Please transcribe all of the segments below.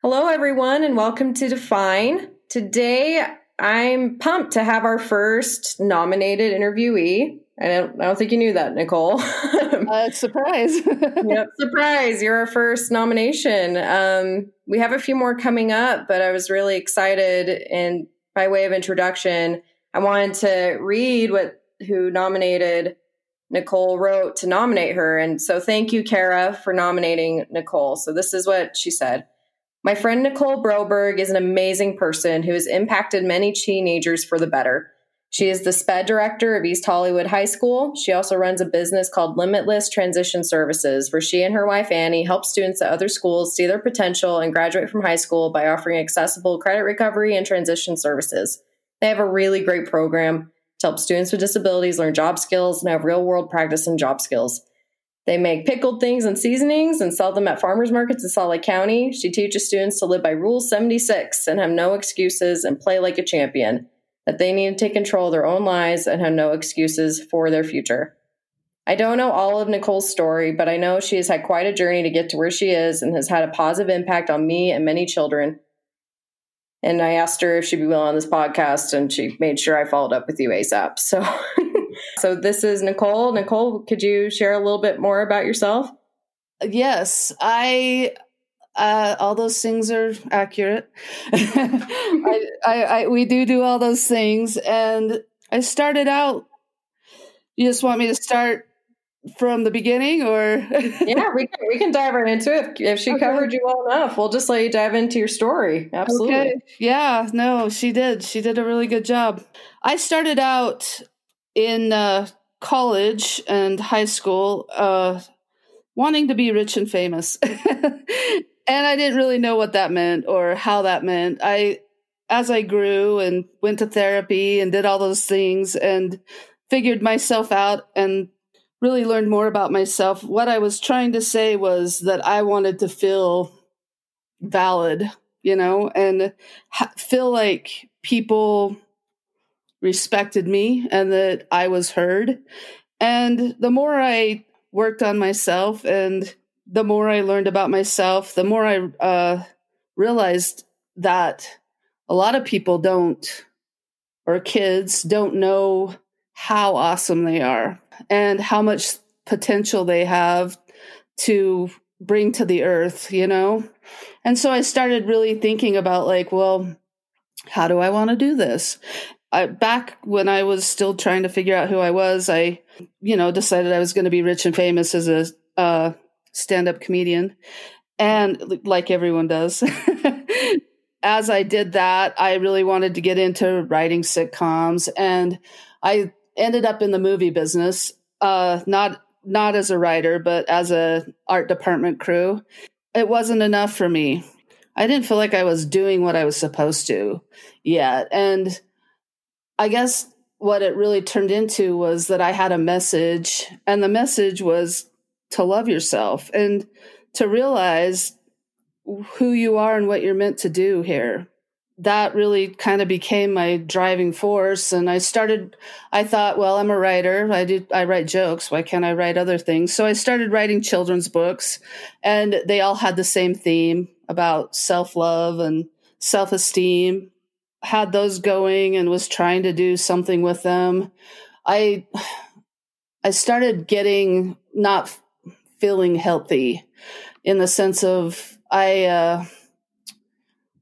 Hello, everyone, and welcome to Define. Today, I'm pumped to have our first nominated interviewee. I don't, I don't think you knew that, Nicole. uh, surprise. yep, surprise. You're our first nomination. Um, we have a few more coming up, but I was really excited. And by way of introduction, I wanted to read what who nominated Nicole wrote to nominate her. And so thank you, Kara, for nominating Nicole. So this is what she said. My friend Nicole Broberg is an amazing person who has impacted many teenagers for the better. She is the SPED director of East Hollywood High School. She also runs a business called Limitless Transition Services, where she and her wife Annie help students at other schools see their potential and graduate from high school by offering accessible credit recovery and transition services. They have a really great program to help students with disabilities learn job skills and have real world practice in job skills. They make pickled things and seasonings and sell them at farmers markets in Salt Lake County. She teaches students to live by Rule 76 and have no excuses and play like a champion, that they need to take control of their own lives and have no excuses for their future. I don't know all of Nicole's story, but I know she has had quite a journey to get to where she is and has had a positive impact on me and many children. And I asked her if she'd be willing on this podcast, and she made sure I followed up with you ASAP. So So this is Nicole. Nicole, could you share a little bit more about yourself? Yes, I. Uh, all those things are accurate. I, I, I, we do do all those things, and I started out. You just want me to start from the beginning, or yeah, we can, we can dive right into it. If, she okay. covered you well enough, we'll just let you dive into your story. Absolutely. Okay. Yeah. No, she did. She did a really good job. I started out in uh, college and high school uh, wanting to be rich and famous. and I didn't really know what that meant or how that meant. I as I grew and went to therapy and did all those things and figured myself out and really learned more about myself, what I was trying to say was that I wanted to feel valid, you know, and ha- feel like people respected me and that I was heard. And the more I worked on myself and the more I learned about myself, the more I uh, realized that a lot of people don't, or kids don't know how awesome they are and how much potential they have to bring to the earth, you know? And so I started really thinking about, like, well, how do I want to do this? I, back when I was still trying to figure out who I was, I, you know, decided I was going to be rich and famous as a uh, stand-up comedian, and like everyone does. as I did that, I really wanted to get into writing sitcoms, and I ended up in the movie business. Uh, not not as a writer, but as a art department crew. It wasn't enough for me. I didn't feel like I was doing what I was supposed to yet, and I guess what it really turned into was that I had a message, and the message was to love yourself and to realize who you are and what you're meant to do here. That really kind of became my driving force. And I started, I thought, well, I'm a writer. I do, I write jokes. Why can't I write other things? So I started writing children's books, and they all had the same theme about self love and self esteem had those going and was trying to do something with them, I I started getting not feeling healthy in the sense of I uh,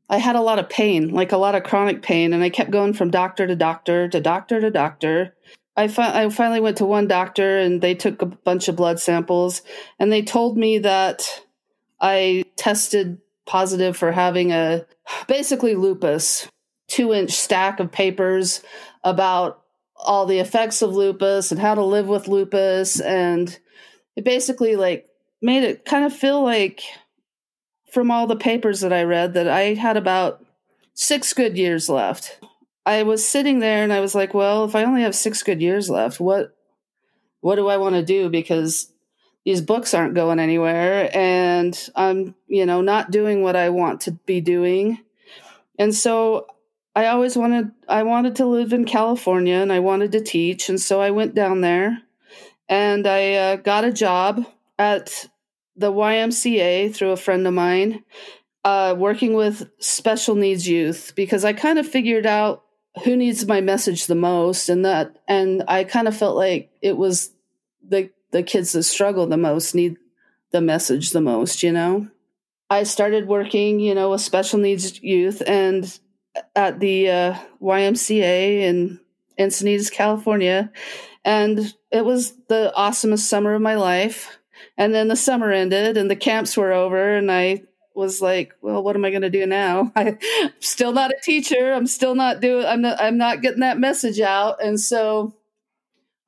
I had a lot of pain, like a lot of chronic pain, and I kept going from doctor to doctor to doctor to doctor. I, fi- I finally went to one doctor and they took a bunch of blood samples and they told me that I tested positive for having a basically lupus two inch stack of papers about all the effects of lupus and how to live with lupus and it basically like made it kind of feel like from all the papers that I read that I had about 6 good years left. I was sitting there and I was like, well, if I only have 6 good years left, what what do I want to do because these books aren't going anywhere and I'm, you know, not doing what I want to be doing. And so I always wanted I wanted to live in California and I wanted to teach, and so I went down there and I uh, got a job at the YMCA through a friend of mine. uh, working with special needs youth because I kind of figured out who needs my message the most, and that, and I kind of felt like it was the the kids that struggle the most need the message the most. You know, I started working, you know, with special needs youth and at the uh, YMCA in Encinitas, California, and it was the awesomest summer of my life. And then the summer ended and the camps were over and I was like, well, what am I going to do now? I'm still not a teacher. I'm still not doing I'm not I'm not getting that message out. And so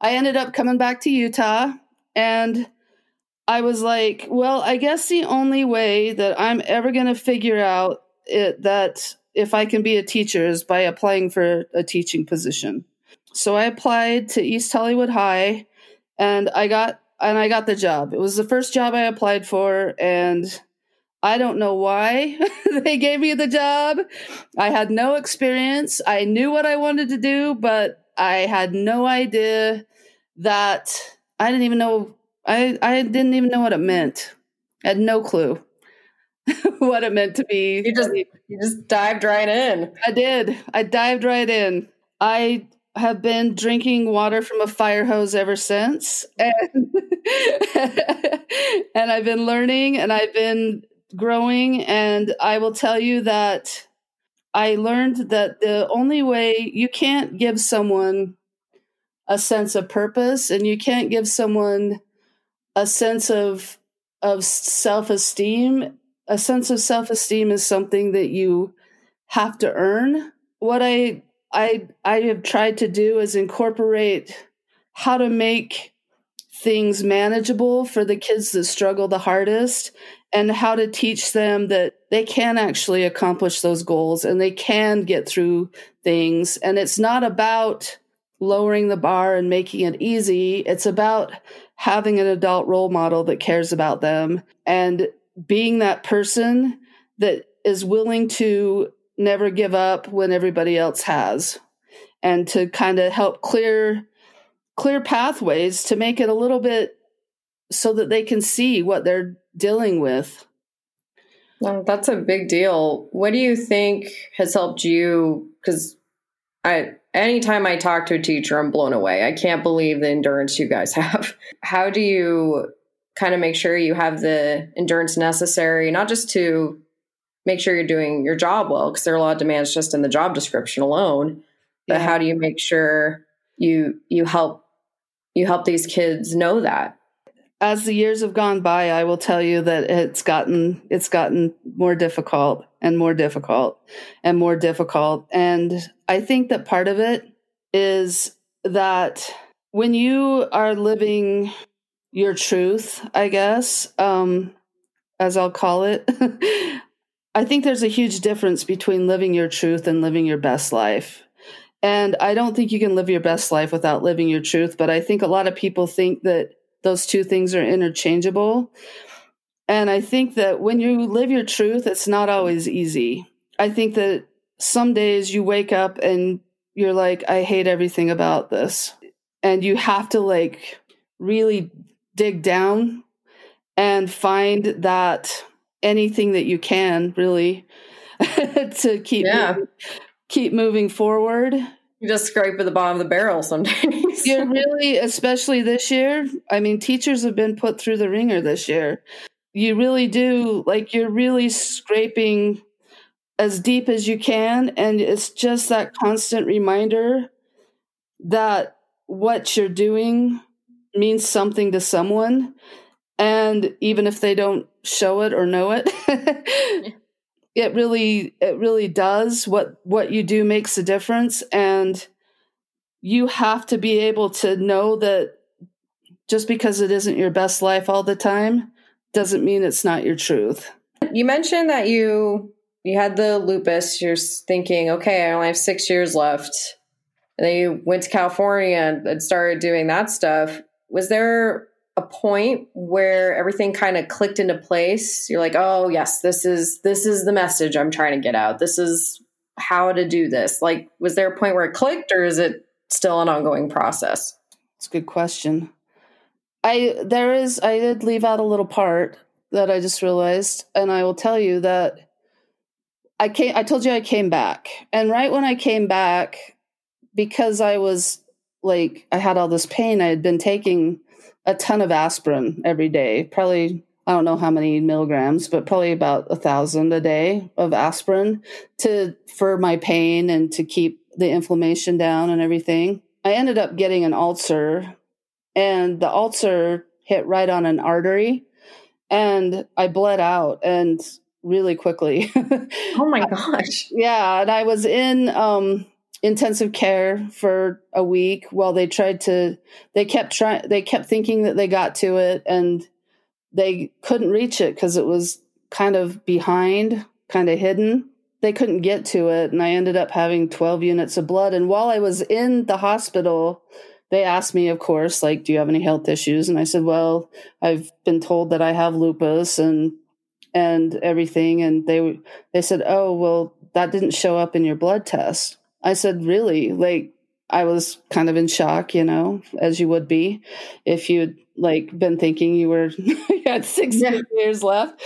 I ended up coming back to Utah and I was like, well, I guess the only way that I'm ever going to figure out it that if I can be a teacher is by applying for a teaching position. So I applied to East Hollywood High and I got and I got the job. It was the first job I applied for and I don't know why they gave me the job. I had no experience. I knew what I wanted to do, but I had no idea that I didn't even know I I didn't even know what it meant. I had no clue what it meant to be. You just you just dived right in. I did. I dived right in. I have been drinking water from a fire hose ever since. And, and I've been learning and I've been growing. And I will tell you that I learned that the only way you can't give someone a sense of purpose and you can't give someone a sense of of self-esteem a sense of self-esteem is something that you have to earn. What i I I have tried to do is incorporate how to make things manageable for the kids that struggle the hardest and how to teach them that they can actually accomplish those goals and they can get through things. And it's not about lowering the bar and making it easy. It's about having an adult role model that cares about them. And being that person that is willing to never give up when everybody else has and to kind of help clear clear pathways to make it a little bit so that they can see what they're dealing with. Well, that's a big deal. What do you think has helped you? Because i anytime i talk to a teacher i'm blown away. I can't believe the endurance you guys have. How do you kind of make sure you have the endurance necessary not just to make sure you're doing your job well because there are a lot of demands just in the job description alone but yeah. how do you make sure you you help you help these kids know that as the years have gone by i will tell you that it's gotten it's gotten more difficult and more difficult and more difficult and i think that part of it is that when you are living your truth i guess um as i'll call it I think there's a huge difference between living your truth and living your best life. And I don't think you can live your best life without living your truth, but I think a lot of people think that those two things are interchangeable. And I think that when you live your truth, it's not always easy. I think that some days you wake up and you're like, I hate everything about this. And you have to like really dig down and find that anything that you can really to keep yeah. moving, keep moving forward. You just scrape at the bottom of the barrel sometimes. you really, especially this year. I mean, teachers have been put through the ringer this year. You really do like you're really scraping as deep as you can, and it's just that constant reminder that what you're doing means something to someone and even if they don't show it or know it it really it really does. What what you do makes a difference and you have to be able to know that just because it isn't your best life all the time doesn't mean it's not your truth. You mentioned that you you had the lupus. You're thinking okay i only have six years left. And then you went to california and started doing that stuff was there a point where everything kind of clicked into place? You're like oh yes this is this is the message i'm trying to get out. This is how to do this. Like was there a point where it clicked or is it still an ongoing process? It's a good question. I there is i did leave out a little part that i just realized and i will tell you that I came I told you I came back. And right when I came back because I was like I had all this pain, I had been taking a ton of aspirin every day, probably I don't know how many milligrams, but probably about a thousand a day of aspirin to for my pain and to keep the inflammation down and everything. I ended up getting an ulcer, and the ulcer hit right on an artery, and I bled out and really quickly. oh my gosh! yeah, and I was in um, intensive care for a week while they tried to. They kept trying. They kept thinking that they got to it, and they couldn't reach it because it was kind of behind, kind of hidden. They couldn't get to it, and I ended up having 12 units of blood. And while I was in the hospital, they asked me, of course, like, do you have any health issues? And I said, well, I've been told that I have lupus and and everything. And they they said, oh, well, that didn't show up in your blood test. I said, really? Like, I was kind of in shock, you know, as you would be if you'd like been thinking you were you had six yeah. years left.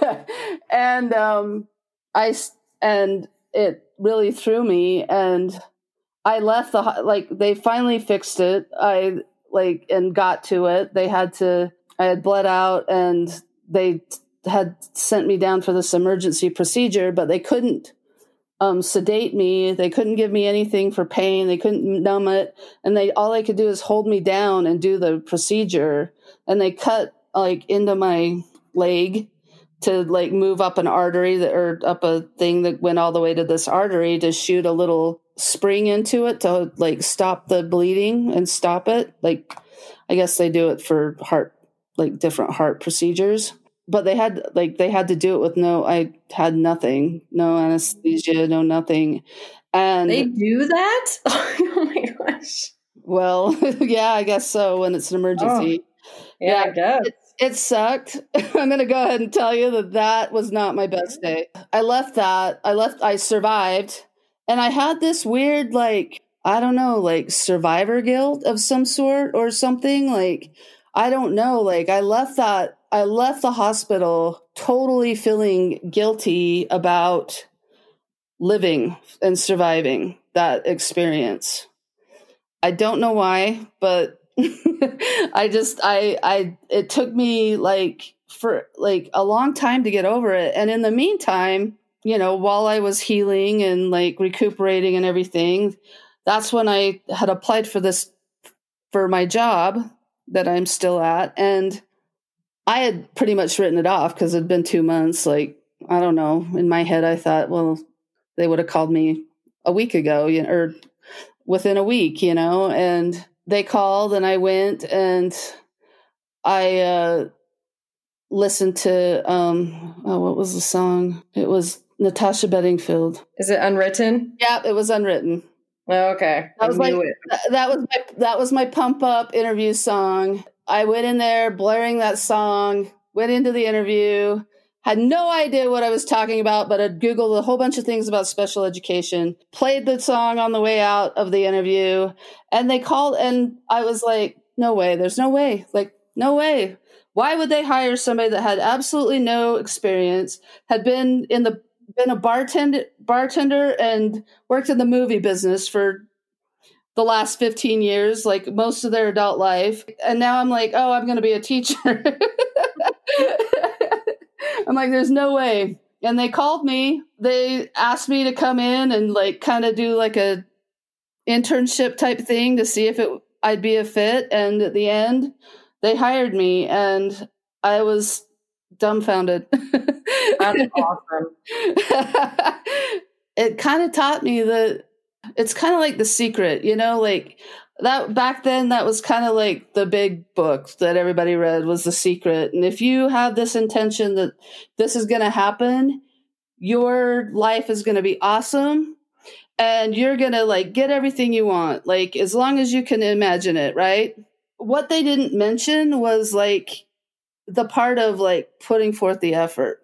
and um I and it really threw me and I left the like they finally fixed it. I like and got to it. They had to I had bled out and they had sent me down for this emergency procedure, but they couldn't um, sedate me. They couldn't give me anything for pain. They couldn't numb it, and they all they could do is hold me down and do the procedure. And they cut like into my leg to like move up an artery that, or up a thing that went all the way to this artery to shoot a little spring into it to like stop the bleeding and stop it. Like I guess they do it for heart like different heart procedures but they had like they had to do it with no i had nothing no anesthesia no nothing. And they do that? Oh my gosh. Well yeah i guess so when it's an emergency. Oh, yeah, yeah, i guess. it, it sucked. I'm gonna go ahead and tell you that that was not my best day. I left that i left i survived and i had this weird like i don't know like survivor guilt of some sort or something like i don't know like i left that I left the hospital totally feeling guilty about living and surviving that experience. I don't know why, but I just I I it took me like for like a long time to get over it. And in the meantime, you know, while I was healing and like recuperating and everything, that's when I had applied for this for my job that I'm still at and I had pretty much written it off because it'd been two months. Like, I don't know. In my head, I thought, well, they would have called me a week ago, you know, or within a week, you know, and they called and I went and I uh, listened to, um, oh, what was the song? It was Natasha Bedingfield. Is it Unwritten? Yeah, it was Unwritten. Okay. That was like that was my that was my pump up interview song. I went in there blaring that song, went into the interview, had no idea what I was talking about, but had Googled a whole bunch of things about special education, played the song on the way out of the interview, and they called, and I was like, no way, there's no way, like, no way. Why would they hire somebody that had absolutely no experience, had been in the been a bartender bartender and worked in the movie business for the last 15 years, like most of their adult life. And now I'm like, oh, I'm going to be a teacher. I'm like, there's no way. And they called me. They asked me to come in and like kind of do like a internship type thing to see if it I'd be a fit. And at the end, they hired me, and I was dumbfounded. That's awesome. it kind of taught me that it's kind of like the secret, you know, like that back then that was kind of like the big book that everybody read was the secret. And if you have this intention that this is going to happen, your life is going to be awesome and you're going to like get everything you want, like as long as you can imagine it, right? What they didn't mention was like the part of like putting forth the effort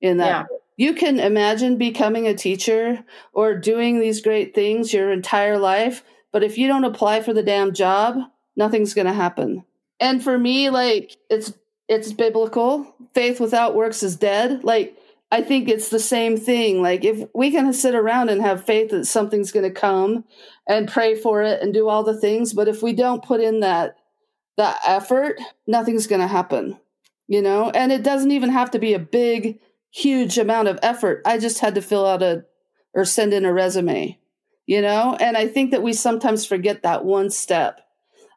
in that yeah you can imagine becoming a teacher or doing these great things your entire life, but if you don't apply for the damn job, nothing's going to happen. And for me, like it's it's biblical. Faith without works is dead. Like I think it's the same thing. Like if we can sit around and have faith that something's going to come and pray for it and do all the things, but if we don't put in that that effort, nothing's going to happen. You know, and it doesn't even have to be a big huge amount of effort. I just had to fill out a or send in a resume. You know, and I think that we sometimes forget that one step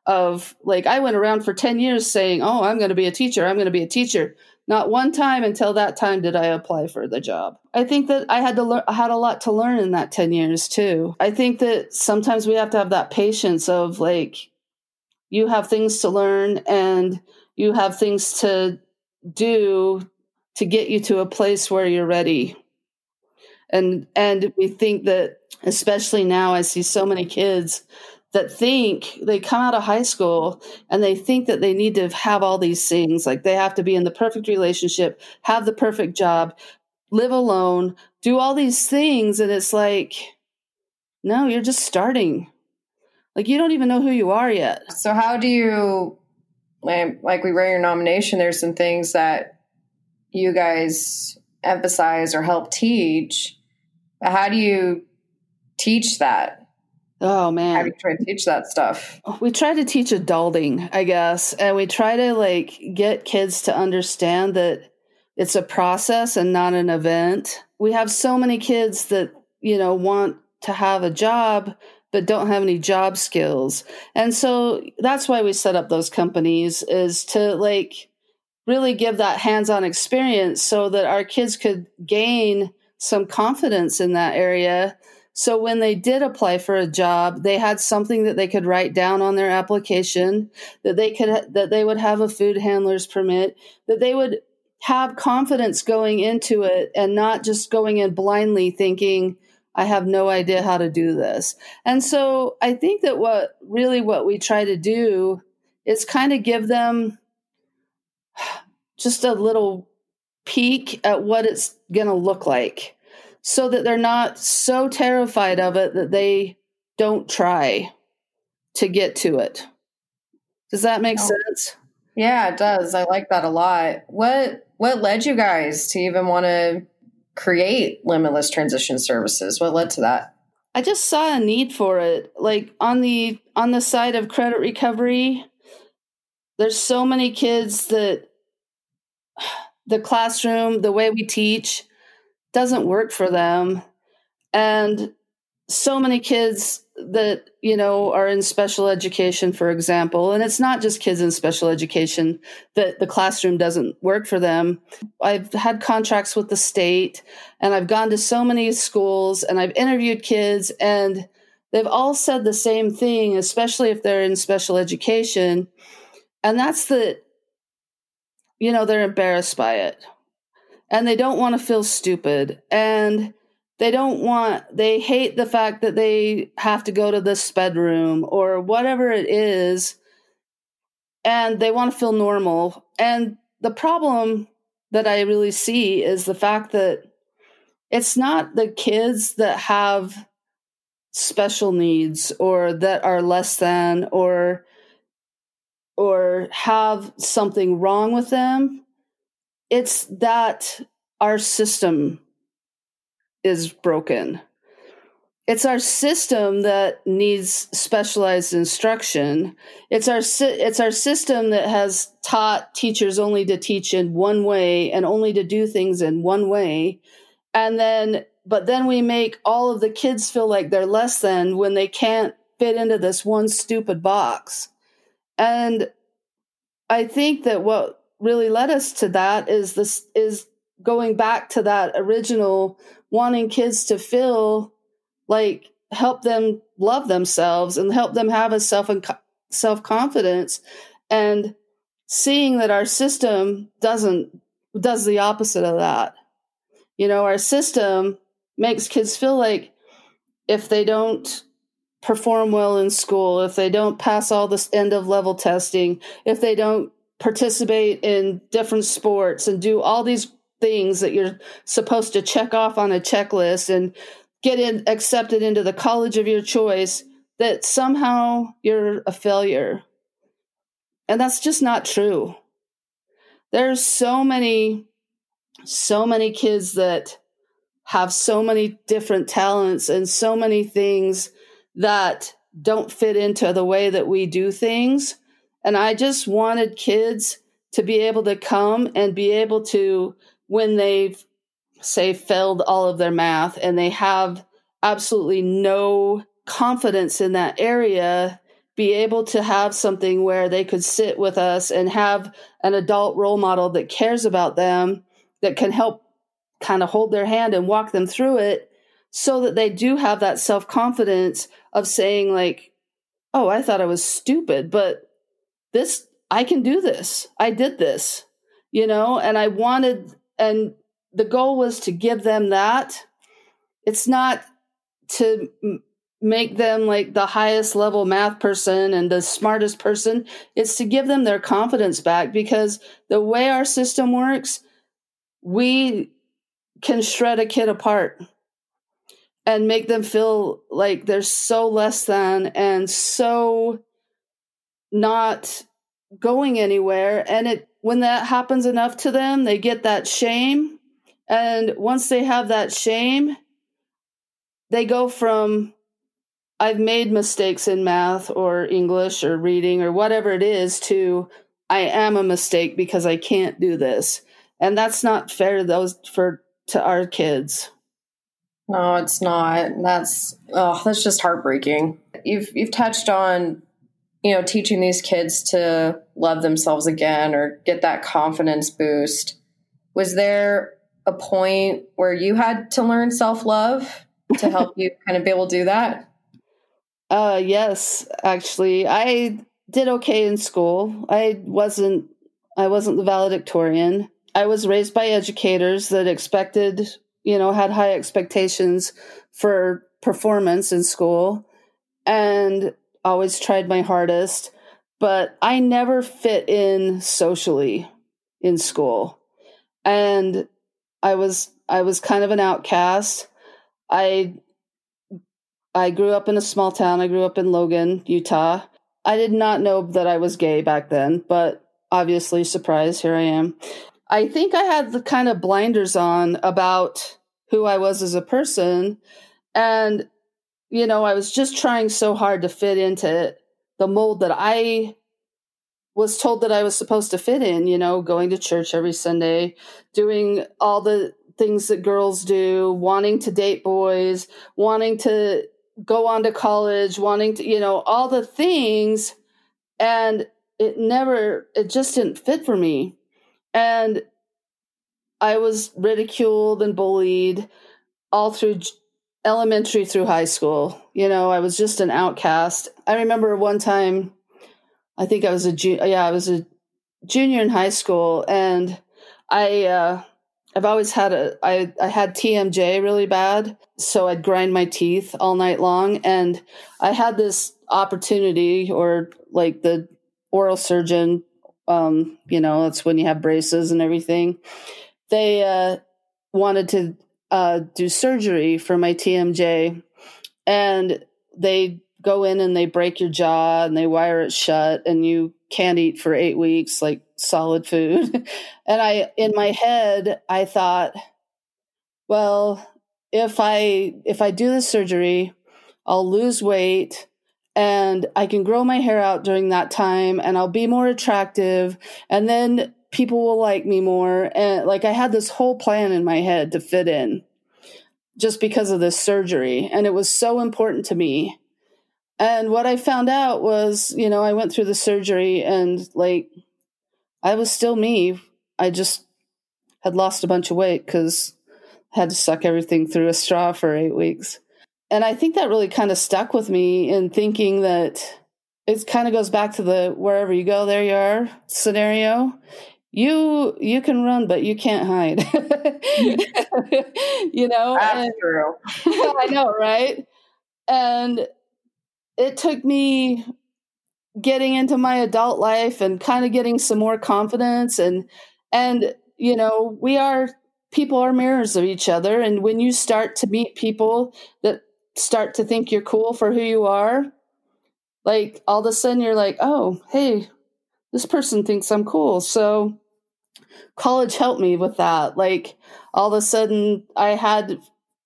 of like I went around for 10 years saying, "Oh, I'm going to be a teacher. I'm going to be a teacher." Not one time until that time did I apply for the job. I think that I had to learn I had a lot to learn in that 10 years too. I think that sometimes we have to have that patience of like you have things to learn and you have things to do to get you to a place where you're ready. And and we think that especially now I see so many kids that think they come out of high school and they think that they need to have all these things like they have to be in the perfect relationship have the perfect job live alone do all these things and it's like no you're just starting like you don't even know who you are yet so how do you like we read your nomination there's some things that you guys emphasize or help teach how do you teach that Oh man. How do you try to teach that stuff? We try to teach adulting, I guess. And we try to like get kids to understand that it's a process and not an event. We have so many kids that, you know, want to have a job but don't have any job skills. And so that's why we set up those companies is to like really give that hands-on experience so that our kids could gain some confidence in that area so when they did apply for a job, they had something that they could write down on their application, that they could that they would have a food handler's permit, that they would have confidence going into it and not just going in blindly thinking I have no idea how to do this. And so I think that what really what we try to do is kind of give them just a little peek at what it's going to look like so that they're not so terrified of it that they don't try to get to it. Does that make oh. sense? Yeah, it does. I like that a lot. What what led you guys to even want to create limitless transition services? What led to that? I just saw a need for it. Like on the on the side of credit recovery, there's so many kids that the classroom, the way we teach, doesn't work for them and so many kids that you know are in special education for example and it's not just kids in special education that the classroom doesn't work for them. I've had contracts with the state and i've gone to so many schools and i've interviewed kids and they've all said the same thing especially if they're in special education and that's that you know they're embarrassed by it and they don't want to feel stupid and they don't want they hate the fact that they have to go to this sped room or whatever it is. And they want to feel normal. And the problem that i really see is the fact that it's not the kids that have special needs or that are less than or or have something wrong with them. It's that our system is broken. It's our system that needs specialized instruction. It's our it's our system that has taught teachers only to teach in one way and only to do things in one way. And then but then we make all of the kids feel like they're less than when they can't fit into this one stupid box. And I think that what really led us to that is this is going back to that original wanting kids to feel like help them love themselves and help them have a self and self confidence and seeing that our system doesn't does the opposite of that. You know our system makes kids feel like if they don't perform well in school if they don't pass all this end of level testing if they don't participate in different sports and do all these things that you're supposed to check off on a checklist and get in, accepted into the college of your choice that somehow you're a failure. And that's just not true. There's so many so many kids that have so many different talents and so many things that don't fit into the way that we do things. And I just wanted kids to be able to come and be able to, when they've, say, failed all of their math and they have absolutely no confidence in that area, be able to have something where they could sit with us and have an adult role model that cares about them, that can help kind of hold their hand and walk them through it so that they do have that self confidence of saying, like, oh, I thought I was stupid, but this, I can do this. I did this, you know, and I wanted, and the goal was to give them that. It's not to make them like the highest level math person and the smartest person. It's to give them their confidence back because the way our system works, we can shred a kid apart and make them feel like they're so less than and so not going anywhere and it when that happens enough to them they get that shame and once they have that shame they go from I've made mistakes in math or English or reading or whatever it is to I am a mistake because I can't do this. And that's not fair to those for to our kids. No, it's not. That's oh, that's just heartbreaking. You've you've touched on you know teaching these kids to love themselves again or get that confidence boost. Was there a point where you had to learn self-love to help you kind of be able to do that? Uh yes, actually. I did okay in school. I wasn't I wasn't the valedictorian. I was raised by educators that expected, you know, had high expectations for performance in school and always tried my hardest, but I never fit in socially in school. And I was I was kind of an outcast. I I grew up in a small town. I grew up in Logan, Utah. I did not know that I was gay back then, but obviously, surprise, here I am. I think I had the kind of blinders on about who I was as a person. And, you know, I was just trying so hard to fit into the mold that I was told that I was supposed to fit in, you know, going to church every Sunday, doing all the things that girls do, wanting to date boys, wanting to go on to college, wanting to, you know, all the things. And it never, it just didn't fit for me. And I was ridiculed and bullied all through elementary through high school. You know, I was just an outcast. I remember one time, I think I was a ju- yeah, I was a junior in high school, and I uh, I've always had a I I had TMJ really bad, so I'd grind my teeth all night long, and I had this opportunity, or like the oral surgeon, um, you know, that's when you have braces and everything. They uh, wanted to uh, do surgery for my TMJ, and they go in and they break your jaw and they wire it shut, and you can't eat for eight weeks, like solid food. and I, in my head, I thought, well, if I if I do this surgery, I'll lose weight and I can grow my hair out during that time and I'll be more attractive and then people will like me more and like I had this whole plan in my head to fit in just because of this surgery and it was so important to me. And what I found out was, you know, I went through the surgery and like I was still me. I just had lost a bunch of weight cuz had to suck everything through a straw for 8 weeks. And I think that really kind of stuck with me in thinking that it kind of goes back to the wherever you go there you are scenario you you can run but you can't hide. You know that's and, true. I know right? And it took me getting into my adult life and kind of getting some more confidence and and you know we are people are mirrors of each other. And when you start to meet people that start to think you're cool for who you are like all of a sudden you're like oh hey this person thinks i'm cool. So college helped me with that. Like all of a sudden I had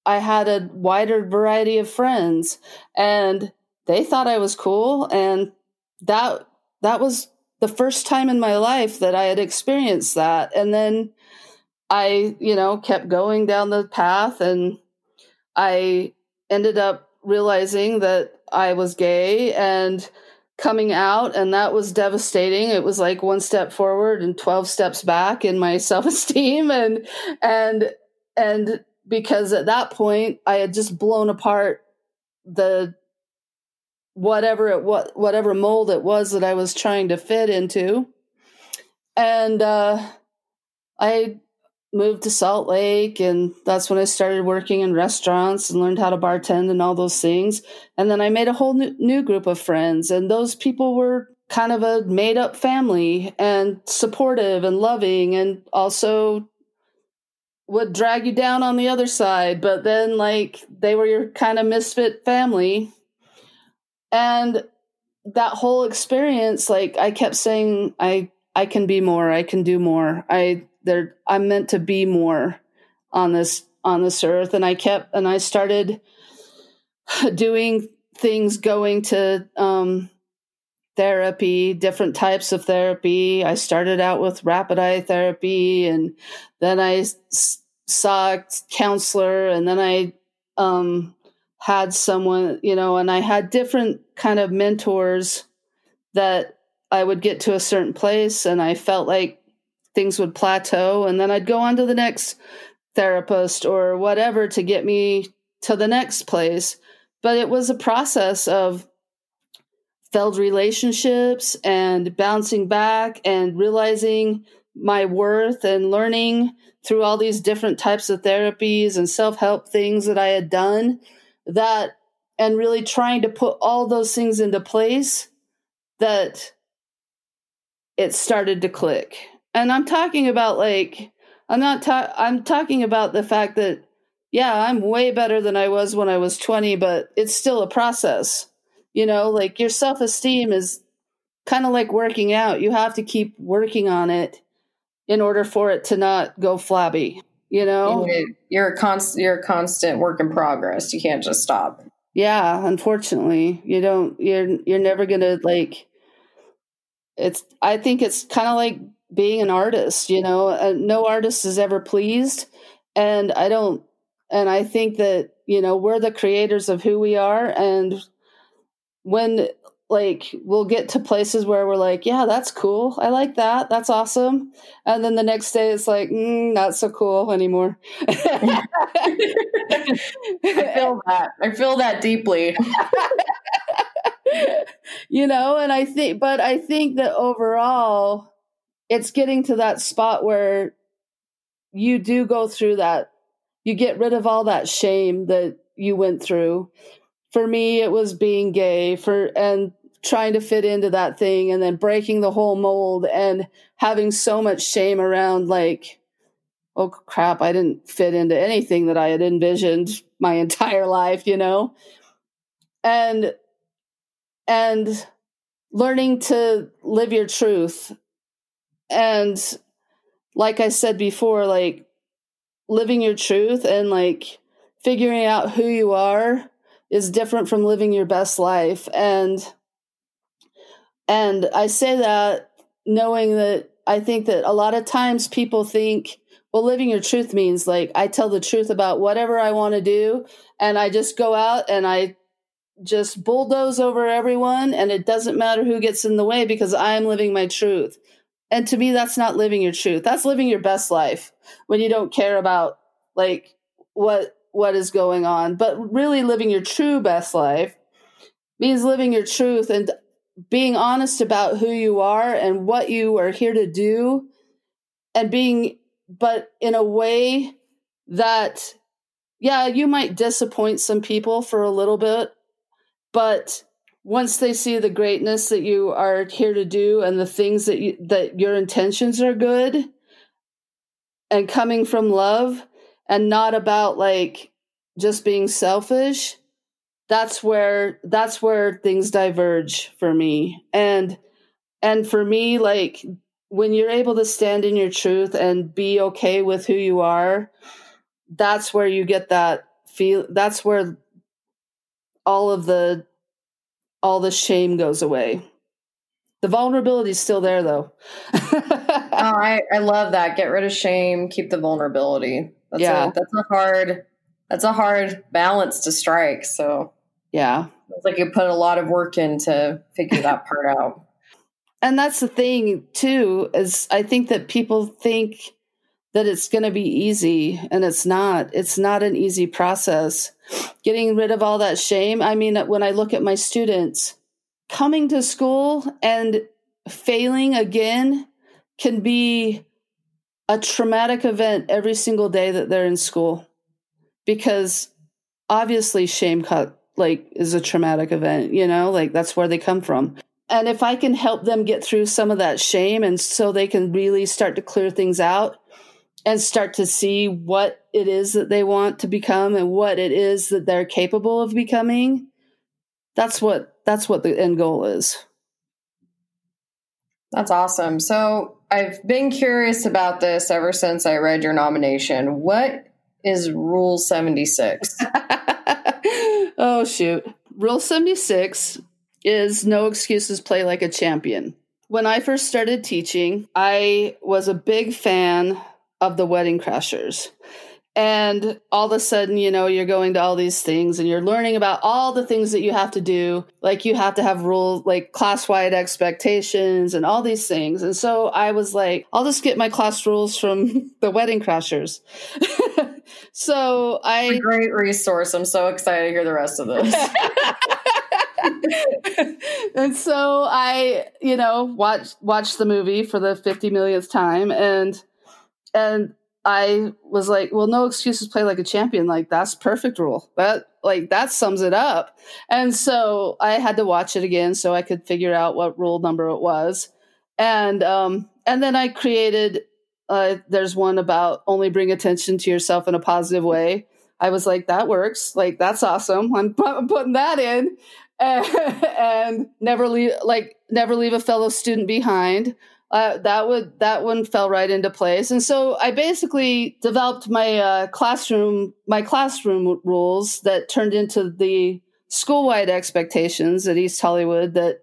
I had a wider variety of friends and they thought I was cool and that that was the first time in my life that I had experienced that. And then I, you know, kept going down the path and I ended up realizing that I was gay and coming out and that was devastating. It was like one step forward and 12 steps back in my self-esteem and and and because at that point i had just blown apart the whatever it what whatever mold it was that i was trying to fit into. And uh i moved to Salt Lake and that's when I started working in restaurants and learned how to bartend and all those things. And then I made a whole new, group of friends and those people were kind of a made up family and supportive and loving and also would drag you down on the other side, but then like they were your kind of misfit family. And that whole experience like I kept saying I I can be more, I can do more. I there I'm meant to be more on this on this earth and I kept and I started doing things going to um, therapy, different types of therapy. I started out with rapid eye therapy and then I s- saw a counselor and then I um, had someone, you know, and I had different kind of mentors that I would get to a certain place and I felt like things would plateau and then I'd go on to the next therapist or whatever to get me to the next place. But it was a process of failed relationships and bouncing back and realizing my worth and learning through all these different types of therapies and self help things that I had done that and really trying to put all those things into place that it started to click and I'm talking about like I'm not ta- I'm talking about the fact that yeah, I'm way better than I was when I was 20, but it's still a process. You know, like your self-esteem is kind of like working out. You have to keep working on it in order for it to not go flabby, you know? You're a constant you're a constant work in progress. You can't just stop. Yeah, unfortunately. You don't you're you're never going to like it's I think it's kind of like being an artist you know uh, no artist is ever pleased. And i don't and i think that you know we're the creators of who we are. And when like we'll get to places where we're like yeah that's cool. I like that. That's awesome. And then the next day it's like mm, not so cool anymore. I feel that. I feel that deeply. You know and i think but i think that overall it's getting to that spot where you do go through that. You get rid of all that shame that you went through. For me, it was being gay for and trying to fit into that thing and then breaking the whole mold and having so much shame around like oh crap i didn't fit into anything that i had envisioned my entire life you know and and learning to live your truth and like I said before, like living your truth and like figuring out who you are is different from living your best life. And and I say that knowing that I think that a lot of times people think, well, living your truth means like I tell the truth about whatever I want to do and I just go out and I just bulldoze over everyone and it doesn't matter who gets in the way because I'm living my truth. And to me, that's not living your truth. That's living your best life when you don't care about like what what is going on. But really living your true best life means living your truth and being honest about who you are and what you are here to do and being but in a way that yeah, you might disappoint some people for a little bit, but once they see the greatness that you are here to do and the things that you that your intentions are good and coming from love and not about like just being selfish that's where that's where things diverge for me. And and for me like when you're able to stand in your truth and be okay with who you are, that's where you get that feel that's where all of the all the shame goes away. The vulnerability is still there though. oh, I, I love that. Get rid of shame, keep the vulnerability. That's Yeah. a, that's a hard that's a hard balance to strike. So yeah. it's like you put a lot of work in to figure that part out. and that's the thing too is i think that people think that it's going to be easy and it's not it's not an easy process getting rid of all that shame. I mean when i look at my students coming to school and failing again can be a traumatic event every single day that they're in school because obviously shame cut like is a traumatic event you know like that's where they come from. And if I can help them get through some of that shame and so they can really start to clear things out and start to see what it is that they want to become and what it is that they're capable of becoming, that's what that's what the end goal is. That's awesome. So I've been curious about this ever since I read your nomination. What is Rule 76? oh shoot. Rule 76 is no excuses play like a champion. When I first started teaching, I was a big fan of the Wedding Crashers. And all of a sudden, you know, you're going to all these things and you're learning about all the things that you have to do. Like you have to have rules, like class wide expectations and all these things. And so I was like, I'll just get my class rules from the Wedding Crashers. so I. a great resource. I'm so excited to hear the rest of this. and so I, you know, watched watched the movie for the 50 millionth time and and I was like, well, no excuses play like a champion. Like that's perfect rule. That like that sums it up. And so I had to watch it again so I could figure out what rule number it was. And um and then I created uh there's one about only bring attention to yourself in a positive way. I was like, that works. Like that's awesome. I'm, I'm putting that in. And, and never leave like never leave a fellow student behind uh, that would that one fell right into place and so i basically developed my uh, classroom my classroom rules that turned into the school-wide expectations at east hollywood that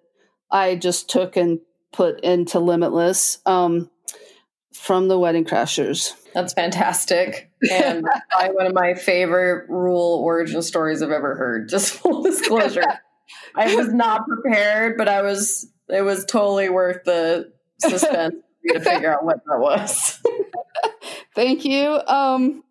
i just took and put into limitless um, from the wedding crashers That's fantastic. And one of my favorite rule origin stories I've ever heard. Just full disclosure. I was not prepared, but I was it was totally worth the suspense to figure out what that was. thank you um,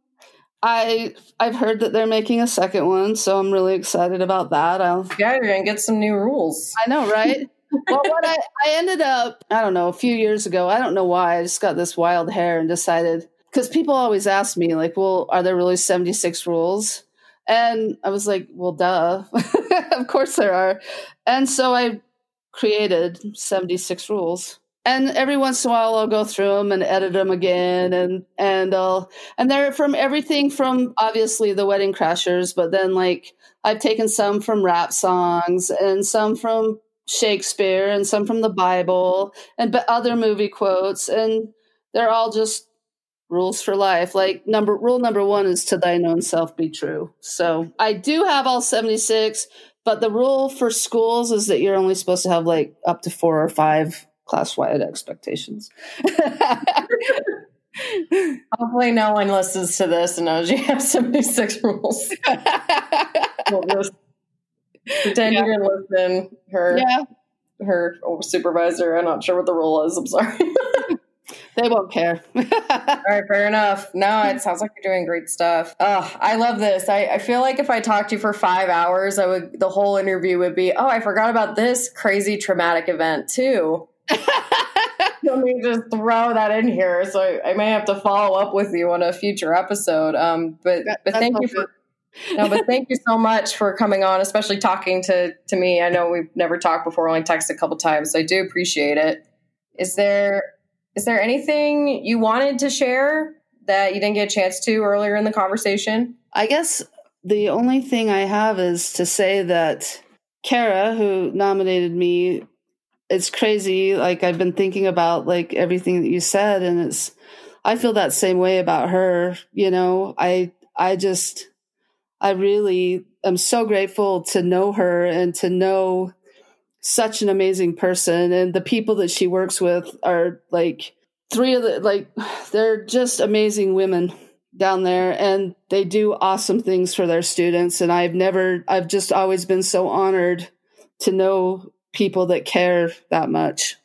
i i've heard that they're making a second one so i'm really excited about that i'll yeah, you're gonna get some new rules. I know, right? well, what I, I ended up, I don't know, a few years ago, I don't know why, I just got this wild hair and decided, because people always ask me, like, well, are there really 76 rules? And I was like, well, duh. of course there are. And so I created 76 rules. And every once in a while, I'll go through them and edit them again, and and I'll and they're from everything from obviously the Wedding Crashers, but then like I've taken some from rap songs and some from Shakespeare and some from the Bible and but other movie quotes and they're all just rules for life. Like number rule number 1 is to thine own self be true. So, I do have all 76, but the rule for schools is that you're only supposed to have like up to 4 or 5 class-wide expectations. Hopefully no one listens to this and knows you have 76 rules. We'll pretend Yeah. you didn't listen. Her yeah, her supervisor, I'm not sure what the rule is. I'm sorry. they won't care. All right, fair enough. No, it sounds like you're doing great stuff. Oh, I love this. I, I feel like if I talked to you for five hours, I would the whole interview would be, oh, I forgot about this crazy traumatic event too. Let me just throw that in here. So I, I may have to follow up with you on a future episode. Um, but That- but thank you for no, but thank you so much for coming on, especially talking to to me. I know we've never talked before, only texted a couple times, so I do appreciate it. Is there is there anything you wanted to share that you didn't get a chance to earlier in the conversation? I guess the only thing I have is to say that Kara, who nominated me, it's crazy. Like I've been thinking about like everything that you said, and it's I feel that same way about her. You know, I I just I really am so grateful to know her and to know such an amazing person and the people that she works with are like three of the like they're just amazing women down there and they do awesome things for their students and I've never I've just always been so honored to know people that care that much.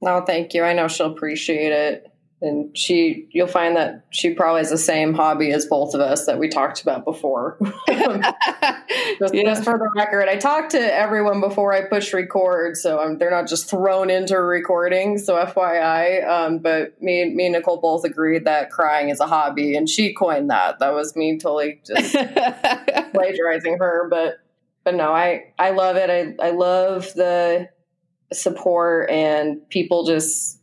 No, thank you. I know she'll appreciate it and she you'll find that she probably has the same hobby as both of us that we talked about before just, yeah. just, for the record i talked to everyone before i push record so um, they're not just thrown into a recording so fyi um, but me, me and nicole both agreed that crying is a hobby and she coined that that was me totally just plagiarizing her but but no i i love it i i love the support and people just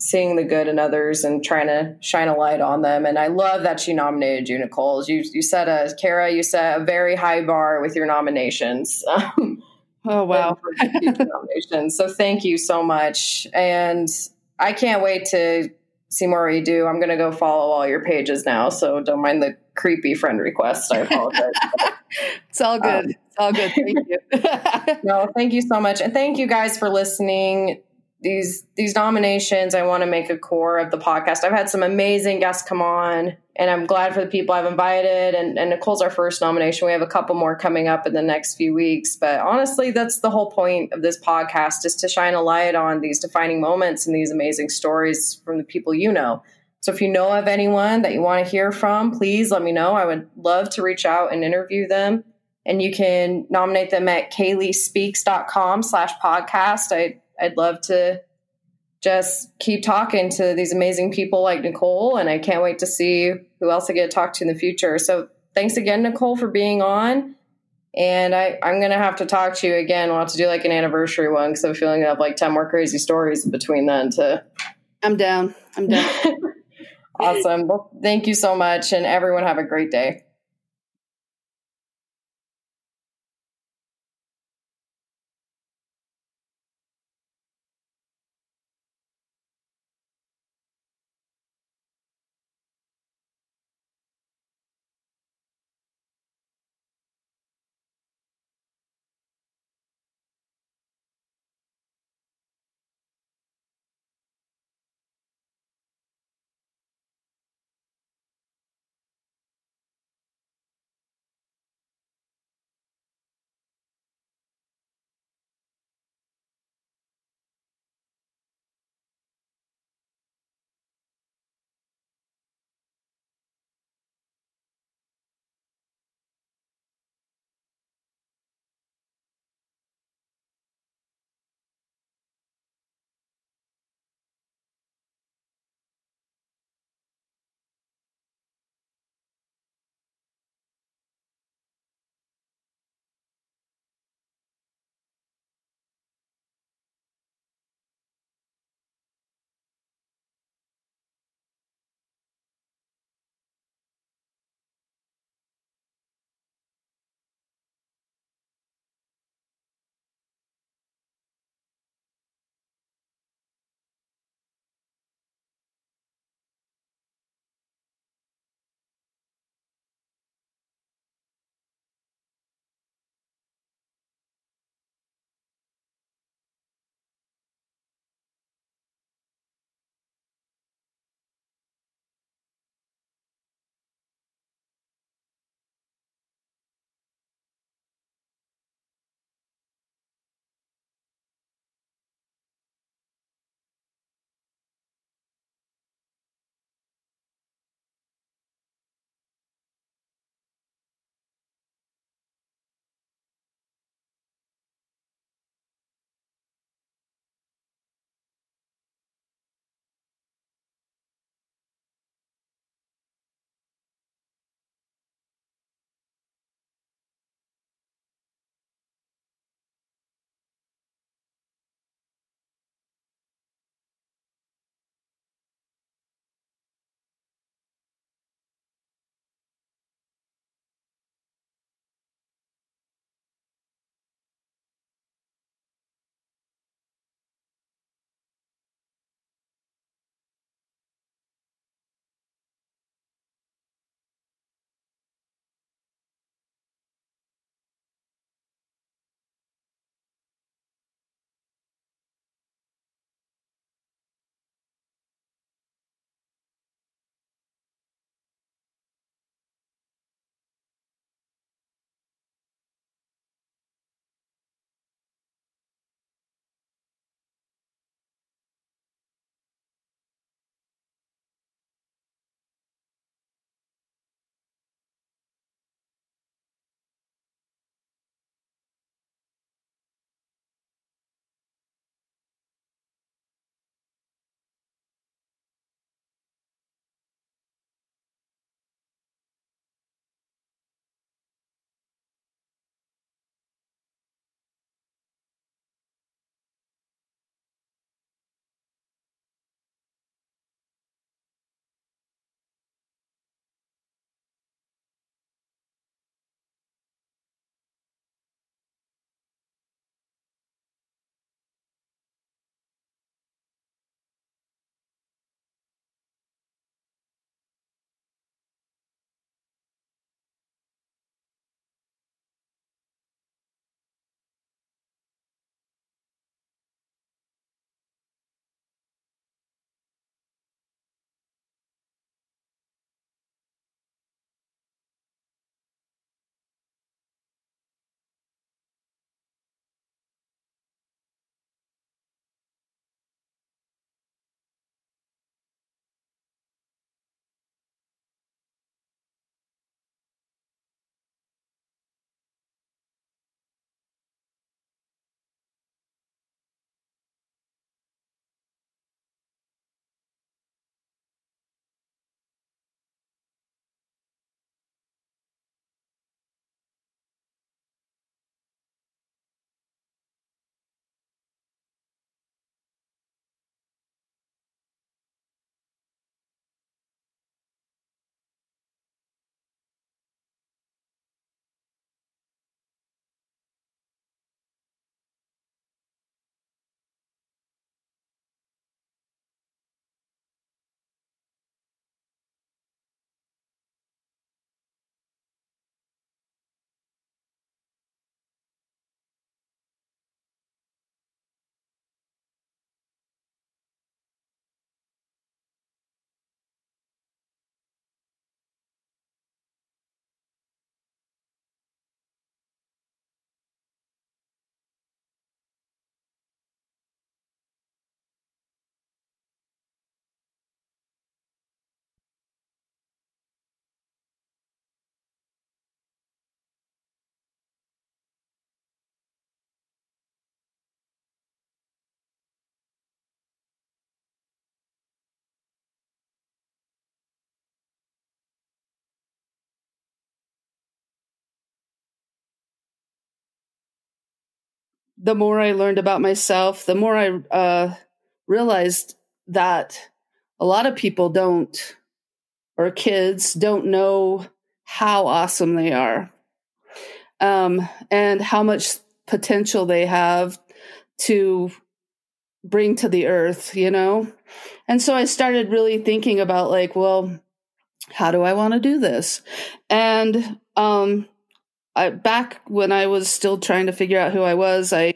seeing the good in others and trying to shine a light on them. And I love that she nominated you, Nicole. You you set a Kara, you set a very high bar with your nominations. Um, oh wow. nominations. So thank you so much. And I can't wait to see more you do. I'm gonna go follow all your pages now. So don't mind the creepy friend request. I apologize. it's all good. Um, it's all good. Thank you. no, thank you so much. And thank you guys for listening these these nominations i want to make a core of the podcast i've had some amazing guests come on and i'm glad for the people i've invited and, and nicole's our first nomination we have a couple more coming up in the next few weeks but honestly that's the whole point of this podcast is to shine a light on these defining moments and these amazing stories from the people you know so if you know of anyone that you want to hear from please let me know i would love to reach out and interview them and you can nominate them at kayleespeaks.com slash podcast i I'd love to just keep talking to these amazing people like Nicole, and I can't wait to see who else I get to talk to in the future. So thanks again, Nicole, for being on. And I, I'm going to have to talk to you again. We'll have to do like an anniversary one because I'm feeling I have like 10 more crazy stories between then to. I'm down. I'm down. awesome. Well, thank you so much. And everyone have a great day. The more I learned about myself, the more I uh, realized that a lot of people don't, or kids don't know how awesome they are um, and how much potential they have to bring to the earth, you know? And so I started really thinking about, like, well, how do I want to do this? And um, I, back when I was still trying to figure out who I was, I